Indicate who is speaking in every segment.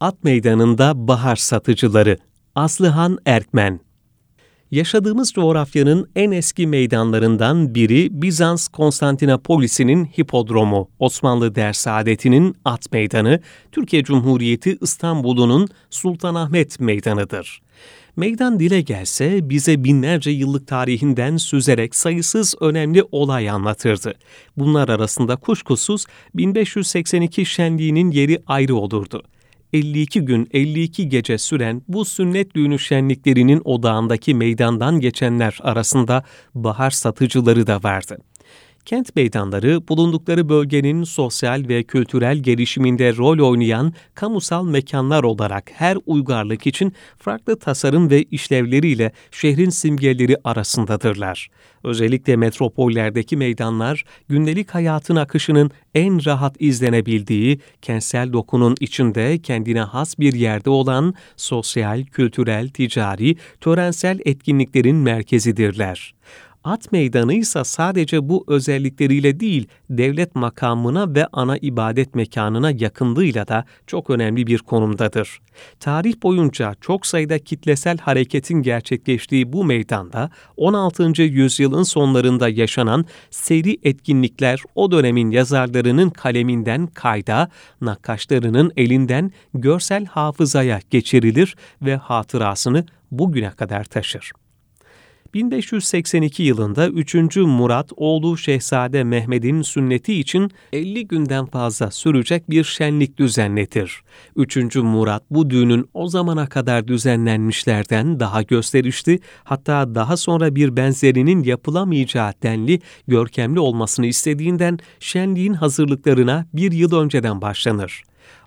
Speaker 1: At Meydanı'nda bahar satıcıları Aslıhan Erkmen Yaşadığımız coğrafyanın en eski meydanlarından biri Bizans Konstantinopolis'inin hipodromu, Osmanlı Dersaadeti'nin at meydanı, Türkiye Cumhuriyeti İstanbul'unun Sultanahmet Meydanı'dır. Meydan dile gelse bize binlerce yıllık tarihinden süzerek sayısız önemli olay anlatırdı. Bunlar arasında kuşkusuz 1582 şenliğinin yeri ayrı olurdu. 52 gün 52 gece süren bu sünnet düğünü şenliklerinin odağındaki meydandan geçenler arasında bahar satıcıları da vardı. Kent meydanları bulundukları bölgenin sosyal ve kültürel gelişiminde rol oynayan kamusal mekanlar olarak her uygarlık için farklı tasarım ve işlevleriyle şehrin simgeleri arasındadırlar. Özellikle metropollerdeki meydanlar gündelik hayatın akışının en rahat izlenebildiği, kentsel dokunun içinde kendine has bir yerde olan sosyal, kültürel, ticari, törensel etkinliklerin merkezidirler. At meydanı ise sadece bu özellikleriyle değil, devlet makamına ve ana ibadet mekanına yakınlığıyla da çok önemli bir konumdadır. Tarih boyunca çok sayıda kitlesel hareketin gerçekleştiği bu meydanda 16. yüzyılın sonlarında yaşanan seri etkinlikler o dönemin yazarlarının kaleminden kayda, nakkaşlarının elinden görsel hafızaya geçirilir ve hatırasını bugüne kadar taşır. 1582 yılında 3. Murat oğlu Şehzade Mehmet'in sünneti için 50 günden fazla sürecek bir şenlik düzenletir. 3. Murat bu düğünün o zamana kadar düzenlenmişlerden daha gösterişli hatta daha sonra bir benzerinin yapılamayacağı denli görkemli olmasını istediğinden şenliğin hazırlıklarına bir yıl önceden başlanır.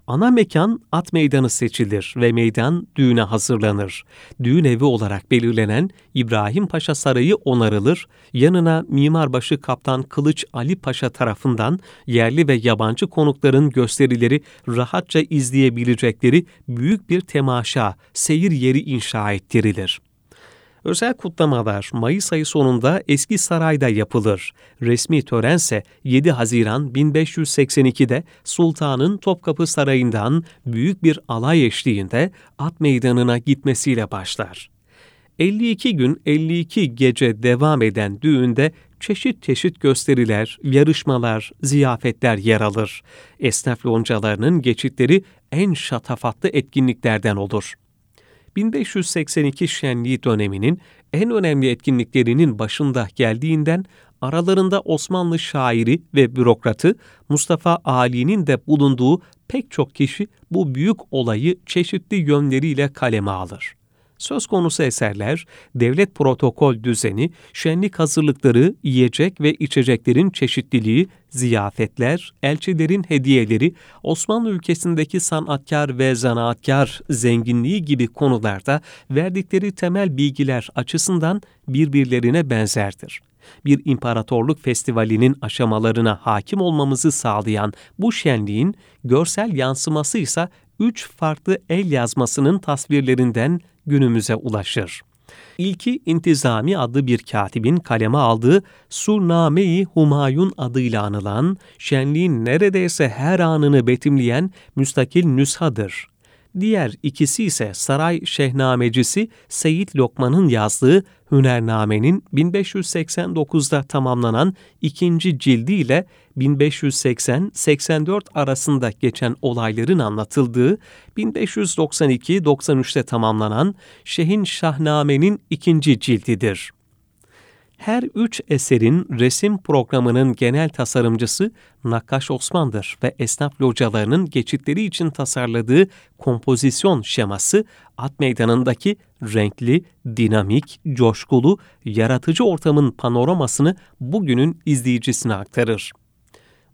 Speaker 1: Ana mekan at meydanı seçilir ve meydan düğüne hazırlanır. Düğün evi olarak belirlenen İbrahim Paşa Sarayı onarılır, yanına mimarbaşı Kaptan Kılıç Ali Paşa tarafından yerli ve yabancı konukların gösterileri rahatça izleyebilecekleri büyük bir temaşa, seyir yeri inşa ettirilir. Özel kutlamalar Mayıs ayı sonunda Eski Saray'da yapılır. Resmi törense 7 Haziran 1582'de Sultan'ın Topkapı Sarayı'ndan büyük bir alay eşliğinde at meydanına gitmesiyle başlar. 52 gün 52 gece devam eden düğünde çeşit çeşit gösteriler, yarışmalar, ziyafetler yer alır. Esnaf loncalarının geçitleri en şatafatlı etkinliklerden olur. 1582 şenliği döneminin en önemli etkinliklerinin başında geldiğinden aralarında Osmanlı şairi ve bürokratı Mustafa Ali'nin de bulunduğu pek çok kişi bu büyük olayı çeşitli yönleriyle kaleme alır. Söz konusu eserler, devlet protokol düzeni, şenlik hazırlıkları, yiyecek ve içeceklerin çeşitliliği, ziyafetler, elçilerin hediyeleri, Osmanlı ülkesindeki sanatkar ve zanaatkar zenginliği gibi konularda verdikleri temel bilgiler açısından birbirlerine benzerdir. Bir imparatorluk festivalinin aşamalarına hakim olmamızı sağlayan bu şenliğin görsel yansıması ise üç farklı el yazmasının tasvirlerinden günümüze ulaşır. İlki İntizami adlı bir katibin kaleme aldığı Surname-i Humayun adıyla anılan, şenliğin neredeyse her anını betimleyen müstakil nüshadır. Diğer ikisi ise saray şehnamecisi Seyit Lokman'ın yazdığı Hünername'nin 1589'da tamamlanan ikinci cildi ile 1580-84 arasında geçen olayların anlatıldığı 1592-93'te tamamlanan Şehin Şahname'nin ikinci cildidir. Her üç eserin resim programının genel tasarımcısı Nakkaş Osman'dır ve esnaf localarının geçitleri için tasarladığı kompozisyon şeması at meydanındaki renkli, dinamik, coşkulu, yaratıcı ortamın panoramasını bugünün izleyicisine aktarır.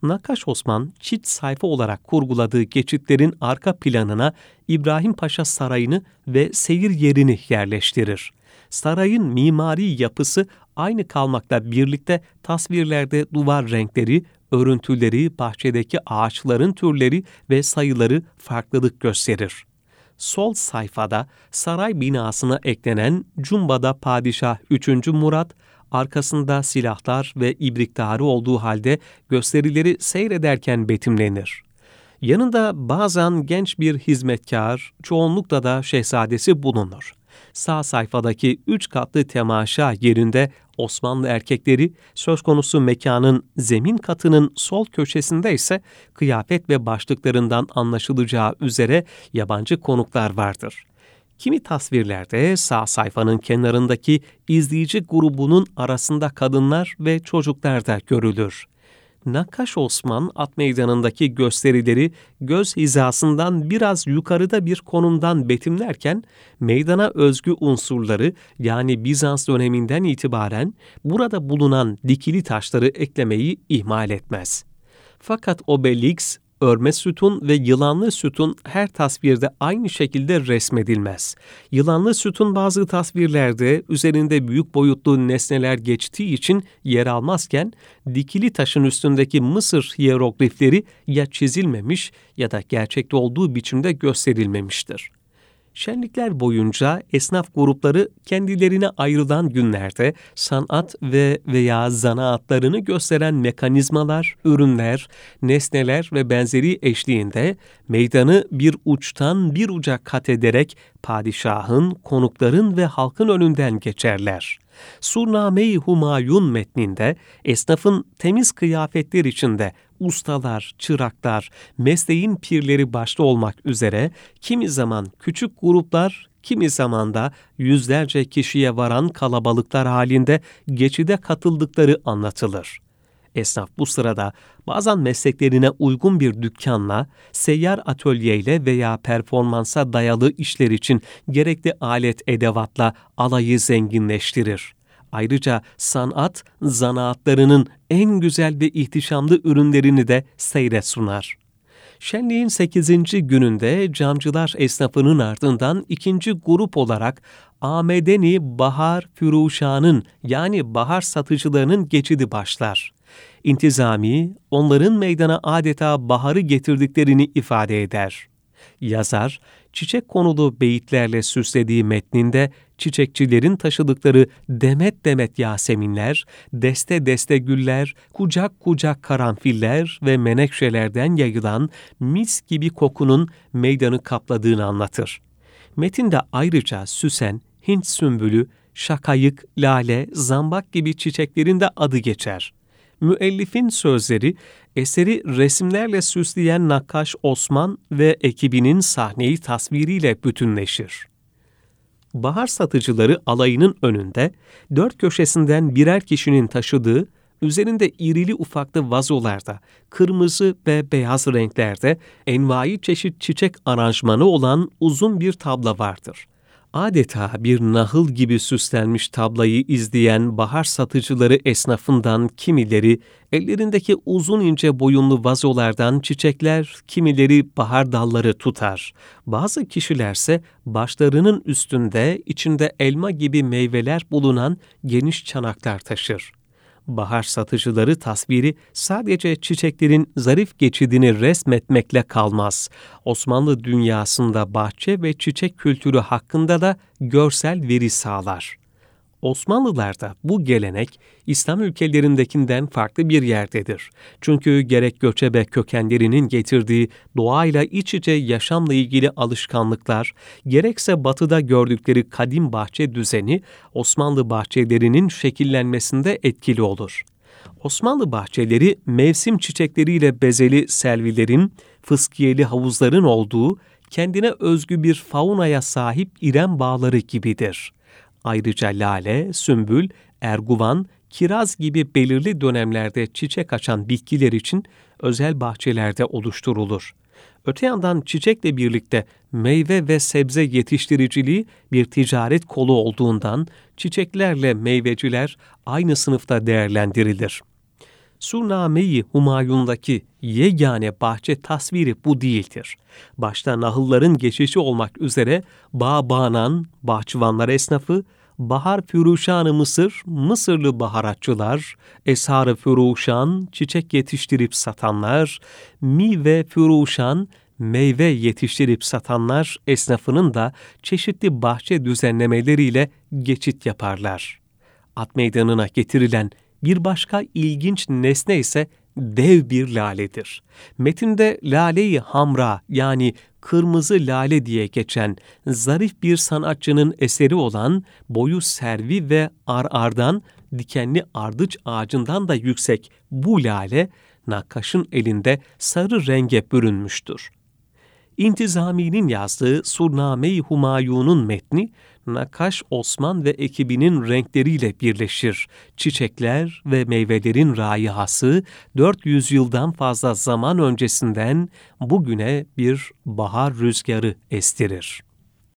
Speaker 1: Nakkaş Osman çift sayfa olarak kurguladığı geçitlerin arka planına İbrahim Paşa Sarayı'nı ve seyir yerini yerleştirir. Sarayın mimari yapısı aynı kalmakla birlikte tasvirlerde duvar renkleri, örüntüleri, bahçedeki ağaçların türleri ve sayıları farklılık gösterir. Sol sayfada saray binasına eklenen Cumba'da Padişah 3. Murat, arkasında silahlar ve ibriktarı olduğu halde gösterileri seyrederken betimlenir. Yanında bazen genç bir hizmetkar, çoğunlukla da şehzadesi bulunur. Sağ sayfadaki üç katlı temaşa yerinde Osmanlı erkekleri söz konusu mekanın zemin katının sol köşesinde ise kıyafet ve başlıklarından anlaşılacağı üzere yabancı konuklar vardır. Kimi tasvirlerde sağ sayfanın kenarındaki izleyici grubunun arasında kadınlar ve çocuklar da görülür. Nakkaş Osman at meydanındaki gösterileri göz hizasından biraz yukarıda bir konumdan betimlerken meydana özgü unsurları yani Bizans döneminden itibaren burada bulunan dikili taşları eklemeyi ihmal etmez. Fakat Obelix örme sütun ve yılanlı sütun her tasvirde aynı şekilde resmedilmez. Yılanlı sütun bazı tasvirlerde üzerinde büyük boyutlu nesneler geçtiği için yer almazken dikili taşın üstündeki Mısır hieroglifleri ya çizilmemiş ya da gerçekte olduğu biçimde gösterilmemiştir. Şenlikler boyunca esnaf grupları kendilerine ayrılan günlerde sanat ve veya zanaatlarını gösteren mekanizmalar, ürünler, nesneler ve benzeri eşliğinde meydanı bir uçtan bir uca kat ederek padişahın, konukların ve halkın önünden geçerler. Surname-i Humayun metninde esnafın temiz kıyafetler içinde ustalar, çıraklar, mesleğin pirleri başta olmak üzere kimi zaman küçük gruplar, kimi zaman da yüzlerce kişiye varan kalabalıklar halinde geçide katıldıkları anlatılır. Esnaf bu sırada bazen mesleklerine uygun bir dükkanla, seyyar atölyeyle veya performansa dayalı işler için gerekli alet edevatla alayı zenginleştirir. Ayrıca sanat, zanaatlarının en güzel ve ihtişamlı ürünlerini de seyre sunar. Şenliğin 8. gününde camcılar esnafının ardından ikinci grup olarak Amedeni Bahar Füruşan'ın yani bahar satıcılarının geçidi başlar. İntizami, onların meydana adeta baharı getirdiklerini ifade eder. Yazar, çiçek konulu beyitlerle süslediği metninde çiçekçilerin taşıdıkları demet demet yaseminler, deste deste güller, kucak kucak karanfiller ve menekşelerden yayılan mis gibi kokunun meydanı kapladığını anlatır. Metinde ayrıca süsen, Hint sümbülü, şakayık, lale, zambak gibi çiçeklerin de adı geçer. Müellifin sözleri eseri resimlerle süsleyen nakkaş Osman ve ekibinin sahneyi tasviriyle bütünleşir. Bahar satıcıları alayının önünde, dört köşesinden birer kişinin taşıdığı, üzerinde irili ufaklı vazolarda, kırmızı ve beyaz renklerde envai çeşit çiçek aranjmanı olan uzun bir tabla vardır adeta bir nahıl gibi süslenmiş tablayı izleyen bahar satıcıları esnafından kimileri ellerindeki uzun ince boyunlu vazolardan çiçekler, kimileri bahar dalları tutar. Bazı kişilerse başlarının üstünde içinde elma gibi meyveler bulunan geniş çanaklar taşır bahar satıcıları tasviri sadece çiçeklerin zarif geçidini resmetmekle kalmaz. Osmanlı dünyasında bahçe ve çiçek kültürü hakkında da görsel veri sağlar. Osmanlılarda bu gelenek İslam ülkelerindekinden farklı bir yerdedir. Çünkü gerek göçebe kökenlerinin getirdiği doğayla iç içe yaşamla ilgili alışkanlıklar, gerekse batıda gördükleri kadim bahçe düzeni Osmanlı bahçelerinin şekillenmesinde etkili olur. Osmanlı bahçeleri mevsim çiçekleriyle bezeli selvilerin, fıskiyeli havuzların olduğu, kendine özgü bir faunaya sahip İrem bağları gibidir. Ayrıca lale, sümbül, erguvan, kiraz gibi belirli dönemlerde çiçek açan bitkiler için özel bahçelerde oluşturulur. Öte yandan çiçekle birlikte meyve ve sebze yetiştiriciliği bir ticaret kolu olduğundan çiçeklerle meyveciler aynı sınıfta değerlendirilir. Surname-i Humayun'daki yegane bahçe tasviri bu değildir. Başta nahılların geçişi olmak üzere bağ-bağanan, bahçıvanlar esnafı, Bahar Füruşanı Mısır, Mısırlı baharatçılar, Eshar-ı Füruşan, çiçek yetiştirip satanlar, Mi ve Füruşan, meyve yetiştirip satanlar esnafının da çeşitli bahçe düzenlemeleriyle geçit yaparlar. At meydanına getirilen bir başka ilginç nesne ise dev bir laledir. Metinde lale-i hamra yani kırmızı lale diye geçen zarif bir sanatçının eseri olan boyu servi ve ar ardan dikenli ardıç ağacından da yüksek bu lale, nakkaşın elinde sarı renge bürünmüştür. İntizami'nin yazdığı Surname-i Humayun'un metni, Nakaş Osman ve ekibinin renkleriyle birleşir. Çiçekler ve meyvelerin rayihası 400 yıldan fazla zaman öncesinden bugüne bir bahar rüzgarı estirir.